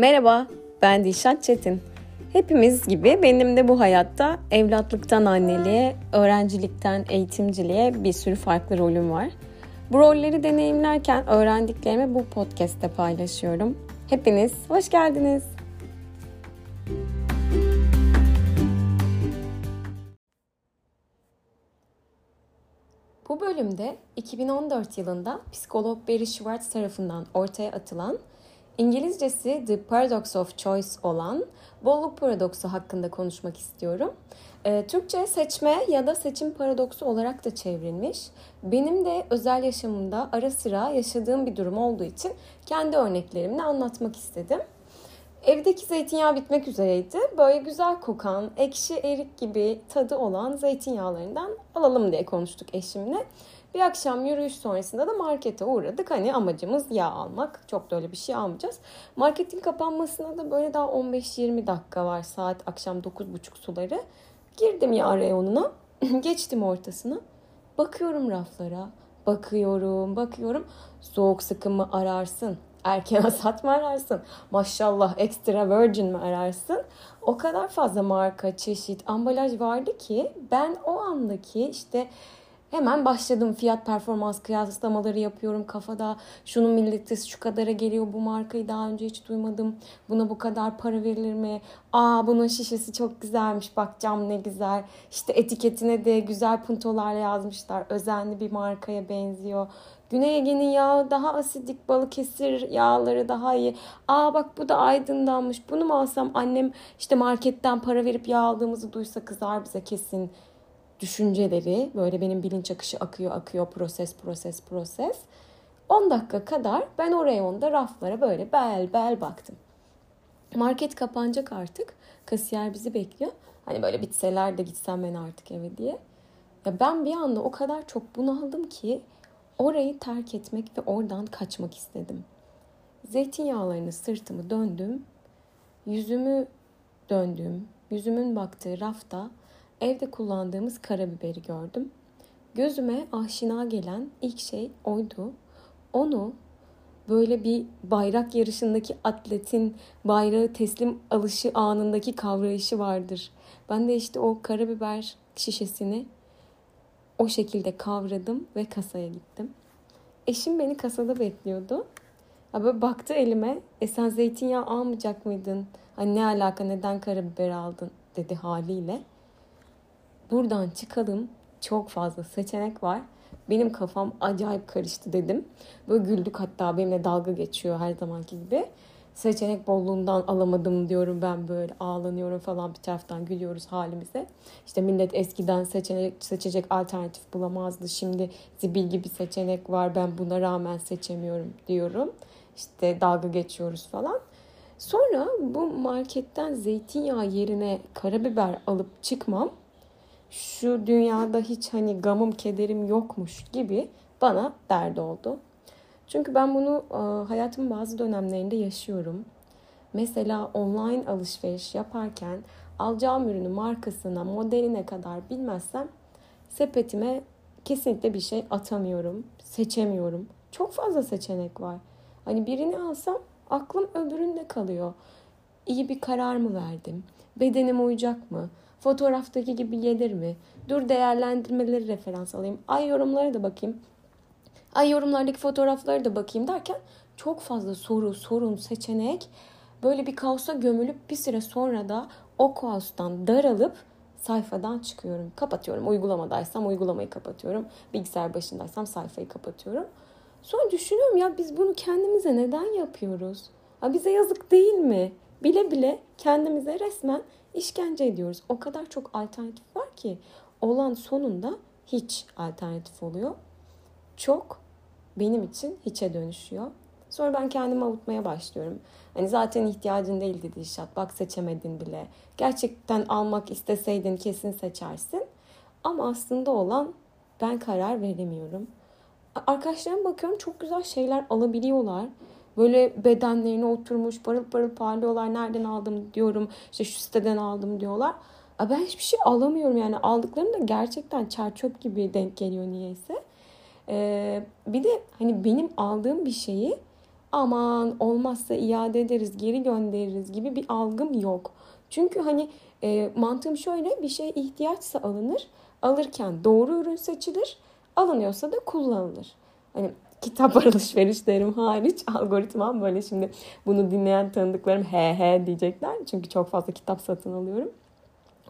Merhaba, ben Dilşat Çetin. Hepimiz gibi benim de bu hayatta evlatlıktan anneliğe, öğrencilikten eğitimciliğe bir sürü farklı rolüm var. Bu rolleri deneyimlerken öğrendiklerimi bu podcast'te paylaşıyorum. Hepiniz hoş geldiniz. Bu bölümde 2014 yılında psikolog Barry Schwartz tarafından ortaya atılan İngilizcesi The Paradox of Choice olan bolluk paradoksu hakkında konuşmak istiyorum. E, Türkçe seçme ya da seçim paradoksu olarak da çevrilmiş. Benim de özel yaşamımda ara sıra yaşadığım bir durum olduğu için kendi örneklerimle anlatmak istedim. Evdeki zeytinyağı bitmek üzereydi. Böyle güzel kokan, ekşi erik gibi tadı olan zeytinyağlarından alalım diye konuştuk eşimle. Bir akşam yürüyüş sonrasında da markete uğradık. Hani amacımız yağ almak. Çok da öyle bir şey almayacağız. Marketin kapanmasına da böyle daha 15-20 dakika var. Saat akşam 9.30 suları. Girdim yağ reyonuna. Geçtim ortasına. Bakıyorum raflara. Bakıyorum, bakıyorum. Soğuk sıkım mı ararsın? Erken hasat mı ararsın? Maşallah extra virgin mi ararsın? O kadar fazla marka, çeşit, ambalaj vardı ki ben o andaki işte Hemen başladım fiyat performans kıyaslamaları yapıyorum kafada. Şunun milletesi şu kadara geliyor bu markayı daha önce hiç duymadım. Buna bu kadar para verilir mi? Aa bunun şişesi çok güzelmiş bak cam ne güzel. İşte etiketine de güzel puntolarla yazmışlar. Özenli bir markaya benziyor. Güney Ege'nin yağı daha asidik, Balıkesir yağları daha iyi. Aa bak bu da aydınlanmış. Bunu mu alsam annem işte marketten para verip yağ aldığımızı duysa kızar bize kesin düşünceleri böyle benim bilinç akışı akıyor akıyor proses proses proses. 10 dakika kadar ben o reyonda raflara böyle bel bel baktım. Market kapanacak artık. Kasiyer bizi bekliyor. Hani böyle bitseler de gitsem ben artık eve diye. Ya ben bir anda o kadar çok bunaldım ki orayı terk etmek ve oradan kaçmak istedim. Zeytinyağlarını sırtımı döndüm. Yüzümü döndüm. Yüzümün baktığı rafta evde kullandığımız karabiberi gördüm. Gözüme aşina gelen ilk şey oydu. Onu böyle bir bayrak yarışındaki atletin bayrağı teslim alışı anındaki kavrayışı vardır. Ben de işte o karabiber şişesini o şekilde kavradım ve kasaya gittim. Eşim beni kasada bekliyordu. Ya böyle baktı elime. E sen zeytinyağı almayacak mıydın? Hani ne alaka neden karabiber aldın dedi haliyle buradan çıkalım. Çok fazla seçenek var. Benim kafam acayip karıştı dedim. Böyle güldük hatta benimle dalga geçiyor her zamanki gibi. Seçenek bolluğundan alamadım diyorum ben böyle ağlanıyorum falan bir taraftan gülüyoruz halimize. İşte millet eskiden seçenek seçecek alternatif bulamazdı. Şimdi zibil gibi seçenek var ben buna rağmen seçemiyorum diyorum. İşte dalga geçiyoruz falan. Sonra bu marketten zeytinyağı yerine karabiber alıp çıkmam şu dünyada hiç hani gamım kederim yokmuş gibi bana derdi oldu. Çünkü ben bunu e, hayatımın bazı dönemlerinde yaşıyorum. Mesela online alışveriş yaparken alacağım ürünü markasına, modeline kadar bilmezsem sepetime kesinlikle bir şey atamıyorum, seçemiyorum. Çok fazla seçenek var. Hani birini alsam aklım öbüründe kalıyor. İyi bir karar mı verdim? Bedenim uyacak mı? Fotoğraftaki gibi gelir mi? Dur değerlendirmeleri referans alayım. Ay yorumlara da bakayım. Ay yorumlardaki fotoğraflara da bakayım derken çok fazla soru, sorun, seçenek böyle bir kaosa gömülüp bir süre sonra da o kaostan daralıp sayfadan çıkıyorum. Kapatıyorum. Uygulamadaysam uygulamayı kapatıyorum. Bilgisayar başındaysam sayfayı kapatıyorum. Sonra düşünüyorum ya biz bunu kendimize neden yapıyoruz? Ha bize yazık değil mi? Bile bile kendimize resmen işkence ediyoruz. O kadar çok alternatif var ki olan sonunda hiç alternatif oluyor. Çok benim için hiçe dönüşüyor. Sonra ben kendimi avutmaya başlıyorum. Hani zaten ihtiyacın değildi Dilşat. Bak seçemedin bile. Gerçekten almak isteseydin kesin seçersin. Ama aslında olan ben karar veremiyorum. Arkadaşlarıma bakıyorum çok güzel şeyler alabiliyorlar. Böyle bedenlerine oturmuş parıl parıl parlıyorlar. Nereden aldım diyorum. İşte şu siteden aldım diyorlar. Ben hiçbir şey alamıyorum yani aldıklarım da gerçekten çerçöp gibi denk geliyor niyeyse. Ee, bir de hani benim aldığım bir şeyi aman olmazsa iade ederiz, geri göndeririz gibi bir algım yok. Çünkü hani e, mantığım şöyle bir şey ihtiyaçsa alınır. Alırken doğru ürün seçilir. Alınıyorsa da kullanılır. Hani kitap alışverişlerim hariç algoritmam böyle şimdi bunu dinleyen tanıdıklarım he he diyecekler. Çünkü çok fazla kitap satın alıyorum.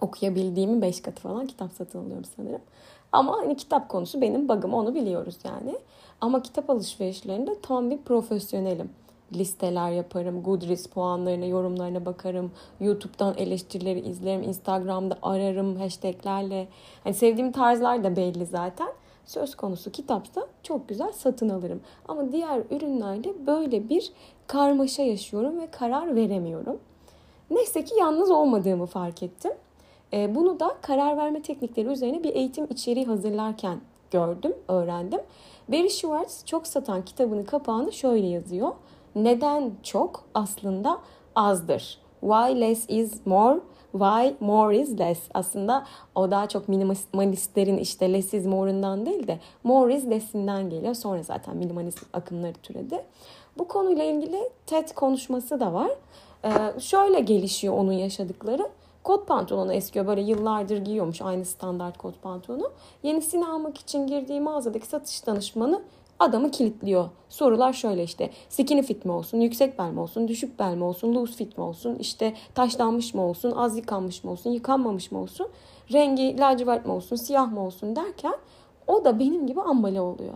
Okuyabildiğimi 5 katı falan kitap satın alıyorum sanırım. Ama hani kitap konusu benim bug'ım onu biliyoruz yani. Ama kitap alışverişlerinde tam bir profesyonelim. Listeler yaparım, Goodreads puanlarına, yorumlarına bakarım. YouTube'dan eleştirileri izlerim, Instagram'da ararım hashtaglerle. Hani sevdiğim tarzlar da belli zaten. Söz konusu kitapsa çok güzel satın alırım. Ama diğer ürünlerde böyle bir karmaşa yaşıyorum ve karar veremiyorum. Neyse ki yalnız olmadığımı fark ettim. Ee, bunu da karar verme teknikleri üzerine bir eğitim içeriği hazırlarken gördüm, öğrendim. Barry Schwartz çok satan kitabının kapağını şöyle yazıyor. Neden çok aslında azdır. Why less is more, why more is less. Aslında o daha çok minimalistlerin işte less is more'ından değil de more is less'inden geliyor. Sonra zaten minimalizm akımları türedi. Bu konuyla ilgili TED konuşması da var. Ee, şöyle gelişiyor onun yaşadıkları. Kot pantolonu eskiyor. Böyle yıllardır giyiyormuş aynı standart kot pantolonu. Yenisini almak için girdiği mağazadaki satış danışmanı adamı kilitliyor. Sorular şöyle işte skinny fit mi olsun, yüksek bel mi olsun, düşük bel mi olsun, loose fit mi olsun, işte taşlanmış mı olsun, az yıkanmış mı olsun, yıkanmamış mı olsun, rengi lacivert mi olsun, siyah mı olsun derken o da benim gibi ambale oluyor.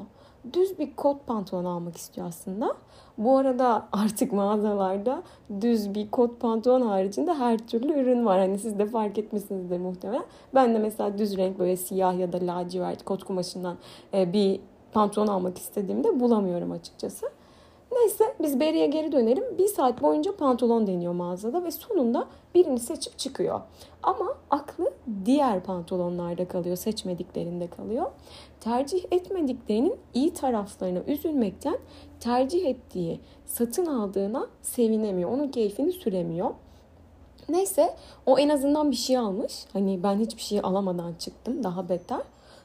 Düz bir kot pantolon almak istiyor aslında. Bu arada artık mağazalarda düz bir kot pantolon haricinde her türlü ürün var. Hani siz de fark etmişsinizdir muhtemelen. Ben de mesela düz renk böyle siyah ya da lacivert kot kumaşından e, bir pantolon almak istediğimde bulamıyorum açıkçası. Neyse biz Berry'e geri dönelim. Bir saat boyunca pantolon deniyor mağazada ve sonunda birini seçip çıkıyor. Ama aklı diğer pantolonlarda kalıyor, seçmediklerinde kalıyor. Tercih etmediklerinin iyi taraflarına üzülmekten tercih ettiği, satın aldığına sevinemiyor. Onun keyfini süremiyor. Neyse o en azından bir şey almış. Hani ben hiçbir şey alamadan çıktım daha beter.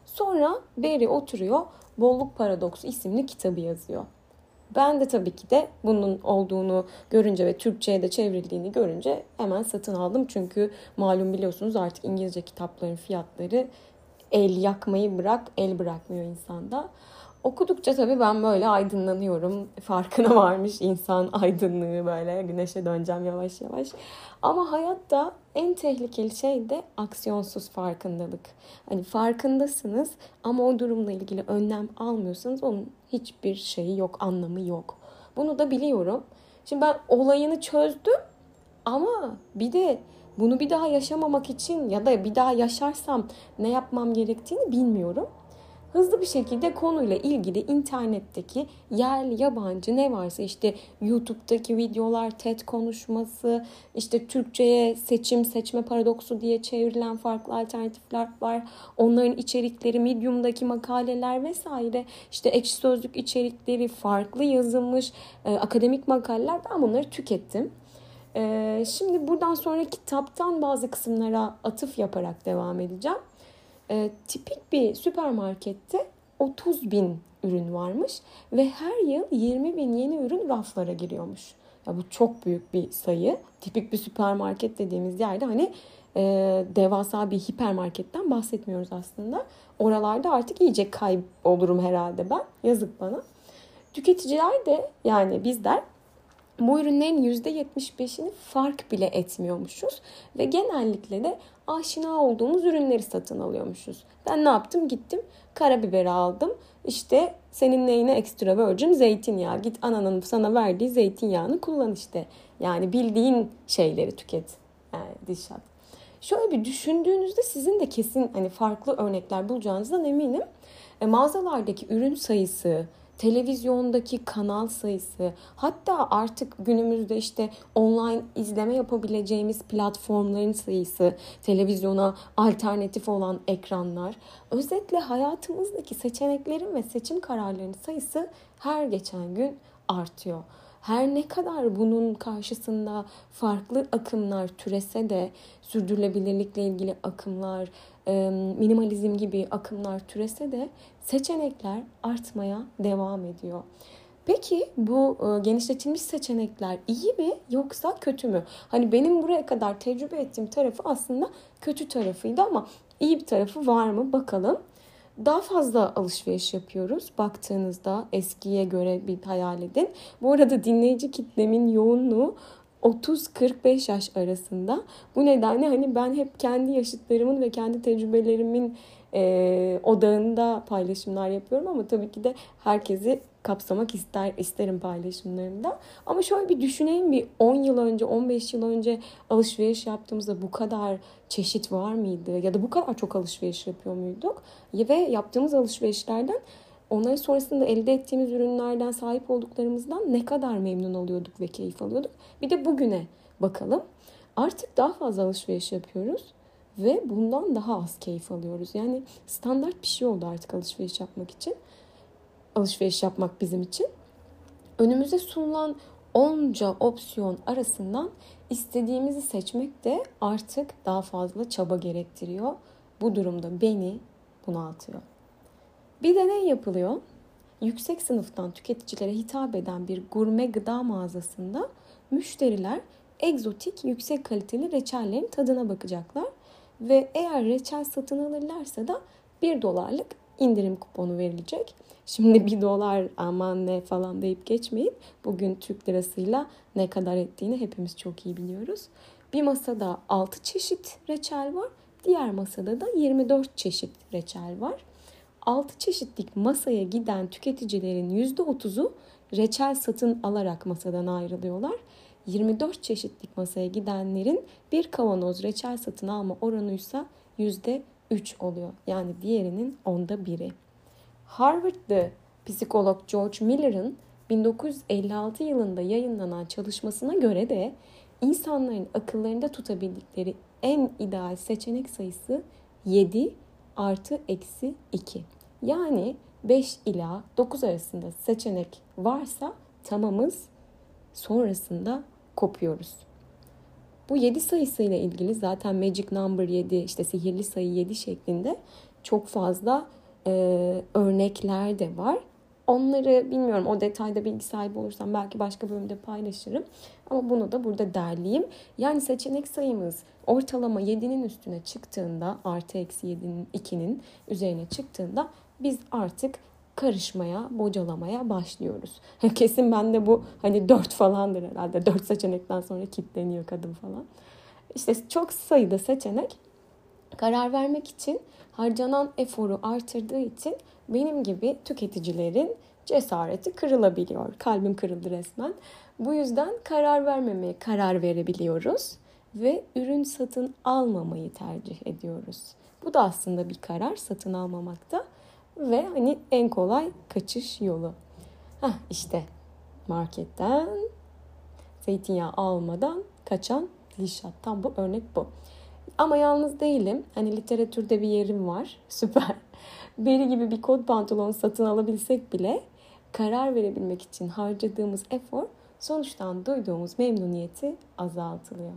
Sonra Berry oturuyor Bolluk Paradoksu isimli kitabı yazıyor. Ben de tabii ki de bunun olduğunu görünce ve Türkçe'ye de çevrildiğini görünce hemen satın aldım. Çünkü malum biliyorsunuz artık İngilizce kitapların fiyatları el yakmayı bırak, el bırakmıyor insanda. Okudukça tabii ben böyle aydınlanıyorum. Farkına varmış insan aydınlığı böyle güneşe döneceğim yavaş yavaş. Ama hayatta en tehlikeli şey de aksiyonsuz farkındalık. Hani farkındasınız ama o durumla ilgili önlem almıyorsanız onun hiçbir şeyi yok, anlamı yok. Bunu da biliyorum. Şimdi ben olayını çözdüm ama bir de bunu bir daha yaşamamak için ya da bir daha yaşarsam ne yapmam gerektiğini bilmiyorum hızlı bir şekilde konuyla ilgili internetteki yerli yabancı ne varsa işte YouTube'daki videolar, TED konuşması, işte Türkçe'ye seçim seçme paradoksu diye çevrilen farklı alternatifler var. Onların içerikleri, Medium'daki makaleler vesaire işte ekşi sözlük içerikleri, farklı yazılmış e, akademik makaleler ben bunları tükettim. E, şimdi buradan sonra kitaptan bazı kısımlara atıf yaparak devam edeceğim e, tipik bir süpermarkette 30 bin ürün varmış ve her yıl 20 bin yeni ürün raflara giriyormuş. Ya bu çok büyük bir sayı. Tipik bir süpermarket dediğimiz yerde hani e, devasa bir hipermarketten bahsetmiyoruz aslında. Oralarda artık iyice kaybolurum herhalde ben. Yazık bana. Tüketiciler de yani bizler bu ürünlerin %75'ini fark bile etmiyormuşuz. Ve genellikle de aşina olduğumuz ürünleri satın alıyormuşuz. Ben ne yaptım? Gittim karabiberi aldım. İşte senin neyine extra virgin zeytinyağı. Git ananın sana verdiği zeytinyağını kullan işte. Yani bildiğin şeyleri tüket. Yani dişat. Şöyle bir düşündüğünüzde sizin de kesin hani farklı örnekler bulacağınızdan eminim. E, mağazalardaki ürün sayısı, televizyondaki kanal sayısı, hatta artık günümüzde işte online izleme yapabileceğimiz platformların sayısı, televizyona alternatif olan ekranlar, özetle hayatımızdaki seçeneklerin ve seçim kararlarının sayısı her geçen gün artıyor. Her ne kadar bunun karşısında farklı akımlar türese de sürdürülebilirlikle ilgili akımlar, minimalizm gibi akımlar türese de seçenekler artmaya devam ediyor. Peki bu genişletilmiş seçenekler iyi mi yoksa kötü mü? Hani benim buraya kadar tecrübe ettiğim tarafı aslında kötü tarafıydı ama iyi bir tarafı var mı bakalım. Daha fazla alışveriş yapıyoruz. Baktığınızda eskiye göre bir hayal edin. Bu arada dinleyici kitlemin yoğunluğu 30-45 yaş arasında. Bu nedenle hani ben hep kendi yaşıtlarımın ve kendi tecrübelerimin e, odağında paylaşımlar yapıyorum ama tabii ki de herkesi kapsamak ister isterim paylaşımlarımda. Ama şöyle bir düşüneyim bir 10 yıl önce 15 yıl önce alışveriş yaptığımızda bu kadar çeşit var mıydı ya da bu kadar çok alışveriş yapıyor muyduk? Ve yaptığımız alışverişlerden onların sonrasında elde ettiğimiz ürünlerden sahip olduklarımızdan ne kadar memnun oluyorduk ve keyif alıyorduk. Bir de bugüne bakalım. Artık daha fazla alışveriş yapıyoruz ve bundan daha az keyif alıyoruz. Yani standart bir şey oldu artık alışveriş yapmak için. Alışveriş yapmak bizim için. Önümüze sunulan onca opsiyon arasından istediğimizi seçmek de artık daha fazla çaba gerektiriyor. Bu durumda beni bunaltıyor. Bir deney yapılıyor. Yüksek sınıftan tüketicilere hitap eden bir gurme gıda mağazasında müşteriler egzotik yüksek kaliteli reçellerin tadına bakacaklar ve eğer reçel satın alırlarsa da 1 dolarlık indirim kuponu verilecek. Şimdi 1 dolar aman ne falan deyip geçmeyin. Bugün Türk lirasıyla ne kadar ettiğini hepimiz çok iyi biliyoruz. Bir masada 6 çeşit reçel var. Diğer masada da 24 çeşit reçel var. 6 çeşitlik masaya giden tüketicilerin %30'u reçel satın alarak masadan ayrılıyorlar. 24 çeşitlik masaya gidenlerin bir kavanoz reçel satın alma oranıysa %3 oluyor. Yani diğerinin onda biri. Harvard'lı psikolog George Miller'ın 1956 yılında yayınlanan çalışmasına göre de insanların akıllarında tutabildikleri en ideal seçenek sayısı 7 artı eksi 2. Yani 5 ila 9 arasında seçenek varsa tamamız sonrasında kopuyoruz. Bu 7 sayısıyla ilgili zaten Magic Number 7 işte sihirli sayı 7 şeklinde çok fazla e, örnekler de var. Onları bilmiyorum o detayda bilgi sahibi olursam belki başka bölümde paylaşırım. Ama bunu da burada derleyeyim. Yani seçenek sayımız ortalama 7'nin üstüne çıktığında artı eksi 7'nin 2'nin üzerine çıktığında biz artık karışmaya, bocalamaya başlıyoruz. Kesin bende bu hani dört falandır herhalde. Dört seçenekten sonra kilitleniyor kadın falan. İşte çok sayıda seçenek karar vermek için harcanan eforu artırdığı için benim gibi tüketicilerin cesareti kırılabiliyor. Kalbim kırıldı resmen. Bu yüzden karar vermemeye karar verebiliyoruz ve ürün satın almamayı tercih ediyoruz. Bu da aslında bir karar satın almamakta ve hani en kolay kaçış yolu. Hah işte marketten zeytinyağı almadan kaçan Dilşat. Tam bu örnek bu. Ama yalnız değilim. Hani literatürde bir yerim var. Süper. Beri gibi bir kot pantolon satın alabilsek bile karar verebilmek için harcadığımız efor sonuçtan duyduğumuz memnuniyeti azaltılıyor.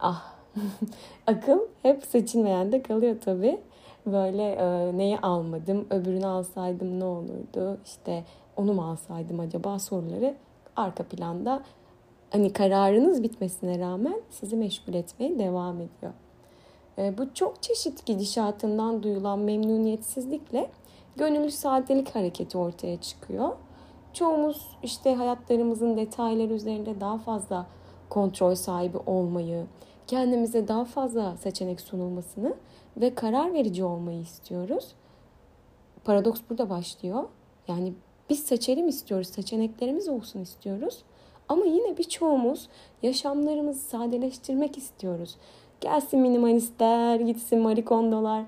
Ah, akıl hep seçilmeyen de kalıyor tabii böyle e, neyi almadım, öbürünü alsaydım ne olurdu, işte onu mu alsaydım acaba soruları arka planda hani kararınız bitmesine rağmen sizi meşgul etmeye devam ediyor. E, bu çok çeşit gidişatından duyulan memnuniyetsizlikle gönüllü sadelik hareketi ortaya çıkıyor. Çoğumuz işte hayatlarımızın detayları üzerinde daha fazla kontrol sahibi olmayı, kendimize daha fazla seçenek sunulmasını ve karar verici olmayı istiyoruz. Paradoks burada başlıyor. Yani biz seçelim istiyoruz, seçeneklerimiz olsun istiyoruz. Ama yine birçoğumuz yaşamlarımızı sadeleştirmek istiyoruz. Gelsin minimalistler, gitsin marikondolar.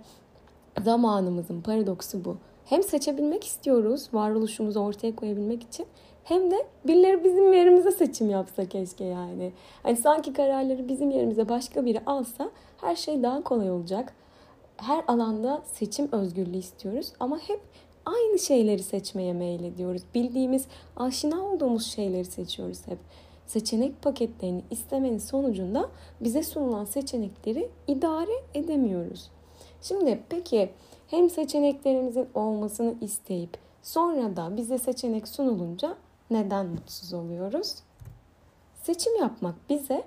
Zamanımızın paradoksu bu. Hem seçebilmek istiyoruz, varoluşumuzu ortaya koyabilmek için hem de birileri bizim yerimize seçim yapsa keşke yani. Hani sanki kararları bizim yerimize başka biri alsa her şey daha kolay olacak her alanda seçim özgürlüğü istiyoruz ama hep aynı şeyleri seçmeye meylediyoruz. Bildiğimiz, aşina olduğumuz şeyleri seçiyoruz hep. Seçenek paketlerini istemenin sonucunda bize sunulan seçenekleri idare edemiyoruz. Şimdi peki hem seçeneklerimizin olmasını isteyip Sonra da bize seçenek sunulunca neden mutsuz oluyoruz? Seçim yapmak bize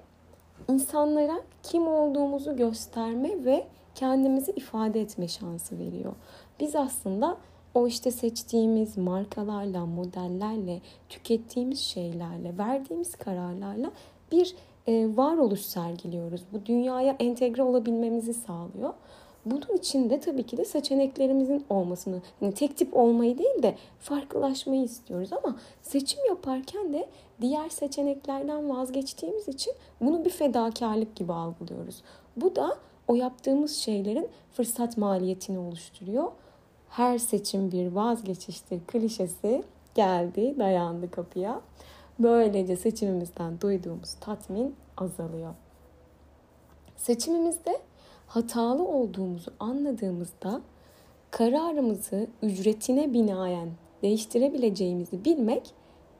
insanlara kim olduğumuzu gösterme ve kendimizi ifade etme şansı veriyor. Biz aslında o işte seçtiğimiz markalarla, modellerle, tükettiğimiz şeylerle, verdiğimiz kararlarla bir e, varoluş sergiliyoruz. Bu dünyaya entegre olabilmemizi sağlıyor. Bunun için de tabii ki de seçeneklerimizin olmasını, yani tek tip olmayı değil de farklılaşmayı istiyoruz ama seçim yaparken de diğer seçeneklerden vazgeçtiğimiz için bunu bir fedakarlık gibi algılıyoruz. Bu da o yaptığımız şeylerin fırsat maliyetini oluşturuyor. Her seçim bir vazgeçiştir klişesi geldi, dayandı kapıya. Böylece seçimimizden duyduğumuz tatmin azalıyor. Seçimimizde hatalı olduğumuzu anladığımızda kararımızı ücretine binaen değiştirebileceğimizi bilmek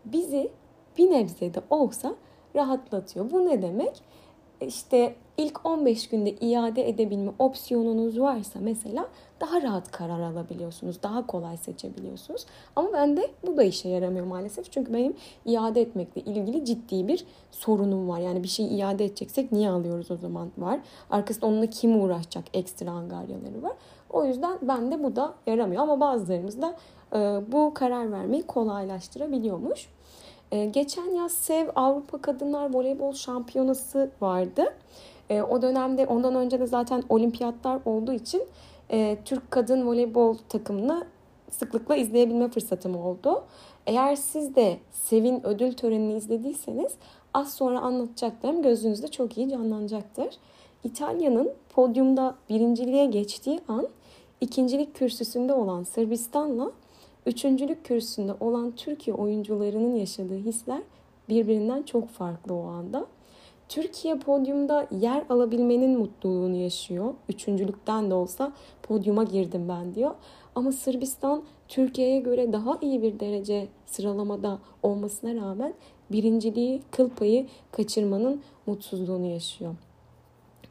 bizi bir nebze de olsa rahatlatıyor. Bu ne demek? İşte ilk 15 günde iade edebilme opsiyonunuz varsa mesela daha rahat karar alabiliyorsunuz. Daha kolay seçebiliyorsunuz. Ama bende bu da işe yaramıyor maalesef. Çünkü benim iade etmekle ilgili ciddi bir sorunum var. Yani bir şeyi iade edeceksek niye alıyoruz o zaman var. Arkasında onunla kim uğraşacak ekstra angaryaları var. O yüzden bende bu da yaramıyor. Ama bazılarımız da e, bu karar vermeyi kolaylaştırabiliyormuş. E, geçen yaz SEV Avrupa Kadınlar Voleybol Şampiyonası vardı. E, o dönemde ondan önce de zaten olimpiyatlar olduğu için e, Türk kadın voleybol takımını sıklıkla izleyebilme fırsatım oldu. Eğer siz de Sevin ödül törenini izlediyseniz az sonra anlatacaklarım gözünüzde çok iyi canlanacaktır. İtalya'nın podyumda birinciliğe geçtiği an ikincilik kürsüsünde olan Sırbistan'la üçüncülük kürsüsünde olan Türkiye oyuncularının yaşadığı hisler birbirinden çok farklı o anda. Türkiye podyumda yer alabilmenin mutluluğunu yaşıyor. Üçüncülükten de olsa podyuma girdim ben diyor. Ama Sırbistan Türkiye'ye göre daha iyi bir derece sıralamada olmasına rağmen birinciliği, kıl payı kaçırmanın mutsuzluğunu yaşıyor.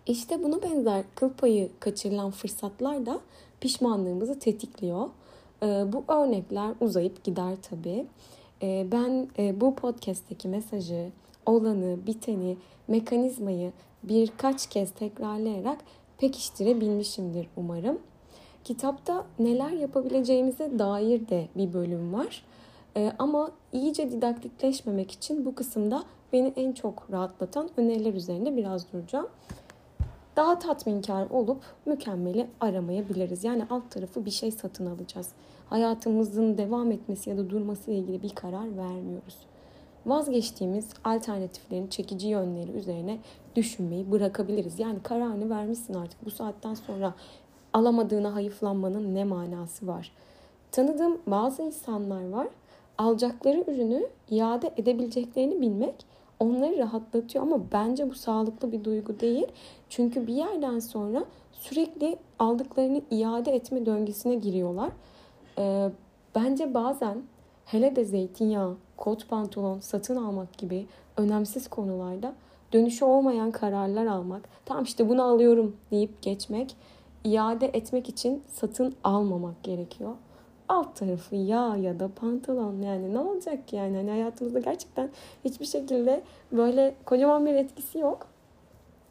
İşte buna benzer kıl payı kaçırılan fırsatlar da pişmanlığımızı tetikliyor. Ee, bu örnekler uzayıp gider tabii. Ee, ben e, bu podcast'teki mesajı, olanı, biteni, mekanizmayı birkaç kez tekrarlayarak pekiştirebilmişimdir umarım. Kitapta neler yapabileceğimize dair de bir bölüm var. Ee, ama iyice didaktikleşmemek için bu kısımda beni en çok rahatlatan öneriler üzerinde biraz duracağım. Daha tatminkar olup mükemmeli aramayabiliriz. Yani alt tarafı bir şey satın alacağız. Hayatımızın devam etmesi ya da durması ile ilgili bir karar vermiyoruz vazgeçtiğimiz alternatiflerin çekici yönleri üzerine düşünmeyi bırakabiliriz. Yani kararını vermişsin artık bu saatten sonra alamadığına hayıflanmanın ne manası var? Tanıdığım bazı insanlar var. Alacakları ürünü iade edebileceklerini bilmek onları rahatlatıyor ama bence bu sağlıklı bir duygu değil. Çünkü bir yerden sonra sürekli aldıklarını iade etme döngüsüne giriyorlar. Ee, bence bazen hele de zeytinyağı, kot pantolon satın almak gibi önemsiz konularda dönüşü olmayan kararlar almak, tamam işte bunu alıyorum deyip geçmek, iade etmek için satın almamak gerekiyor. Alt tarafı yağ ya da pantolon yani ne olacak yani hani hayatımızda gerçekten hiçbir şekilde böyle kocaman bir etkisi yok.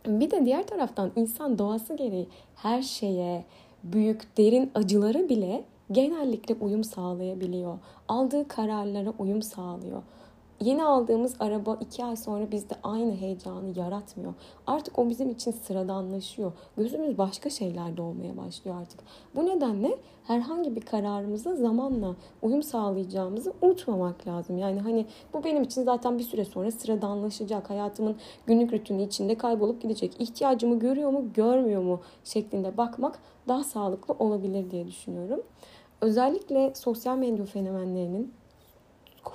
Bir de diğer taraftan insan doğası gereği her şeye, büyük derin acılara bile genellikle uyum sağlayabiliyor. Aldığı kararlara uyum sağlıyor. Yeni aldığımız araba iki ay sonra bizde aynı heyecanı yaratmıyor. Artık o bizim için sıradanlaşıyor. Gözümüz başka şeylerde olmaya başlıyor artık. Bu nedenle herhangi bir kararımıza zamanla uyum sağlayacağımızı unutmamak lazım. Yani hani bu benim için zaten bir süre sonra sıradanlaşacak. Hayatımın günlük rutini içinde kaybolup gidecek. İhtiyacımı görüyor mu, görmüyor mu şeklinde bakmak daha sağlıklı olabilir diye düşünüyorum. Özellikle sosyal medya fenomenlerinin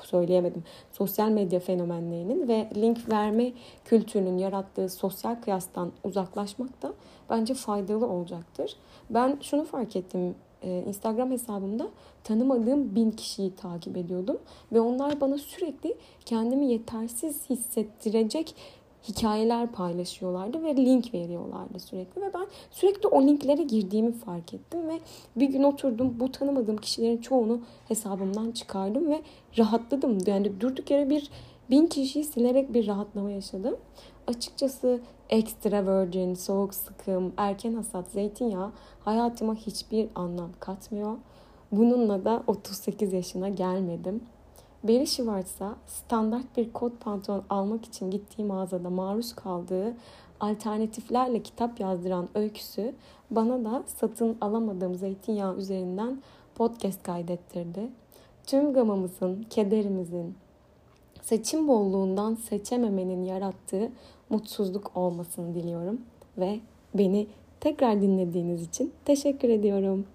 söyleyemedim. Sosyal medya fenomenlerinin ve link verme kültürünün yarattığı sosyal kıyastan uzaklaşmak da bence faydalı olacaktır. Ben şunu fark ettim. Ee, Instagram hesabımda tanımadığım bin kişiyi takip ediyordum ve onlar bana sürekli kendimi yetersiz hissettirecek hikayeler paylaşıyorlardı ve link veriyorlardı sürekli ve ben sürekli o linklere girdiğimi fark ettim ve bir gün oturdum bu tanımadığım kişilerin çoğunu hesabımdan çıkardım ve rahatladım. Yani durduk yere bir bin kişiyi silerek bir rahatlama yaşadım. Açıkçası extra virgin, soğuk sıkım, erken hasat zeytinyağı hayatıma hiçbir anlam katmıyor. Bununla da 38 yaşına gelmedim. Barry Schwartz'a standart bir kot pantolon almak için gittiği mağazada maruz kaldığı alternatiflerle kitap yazdıran öyküsü bana da satın alamadığım zeytinyağı üzerinden podcast kaydettirdi. Tüm gamımızın, kederimizin, seçim bolluğundan seçememenin yarattığı mutsuzluk olmasını diliyorum ve beni tekrar dinlediğiniz için teşekkür ediyorum.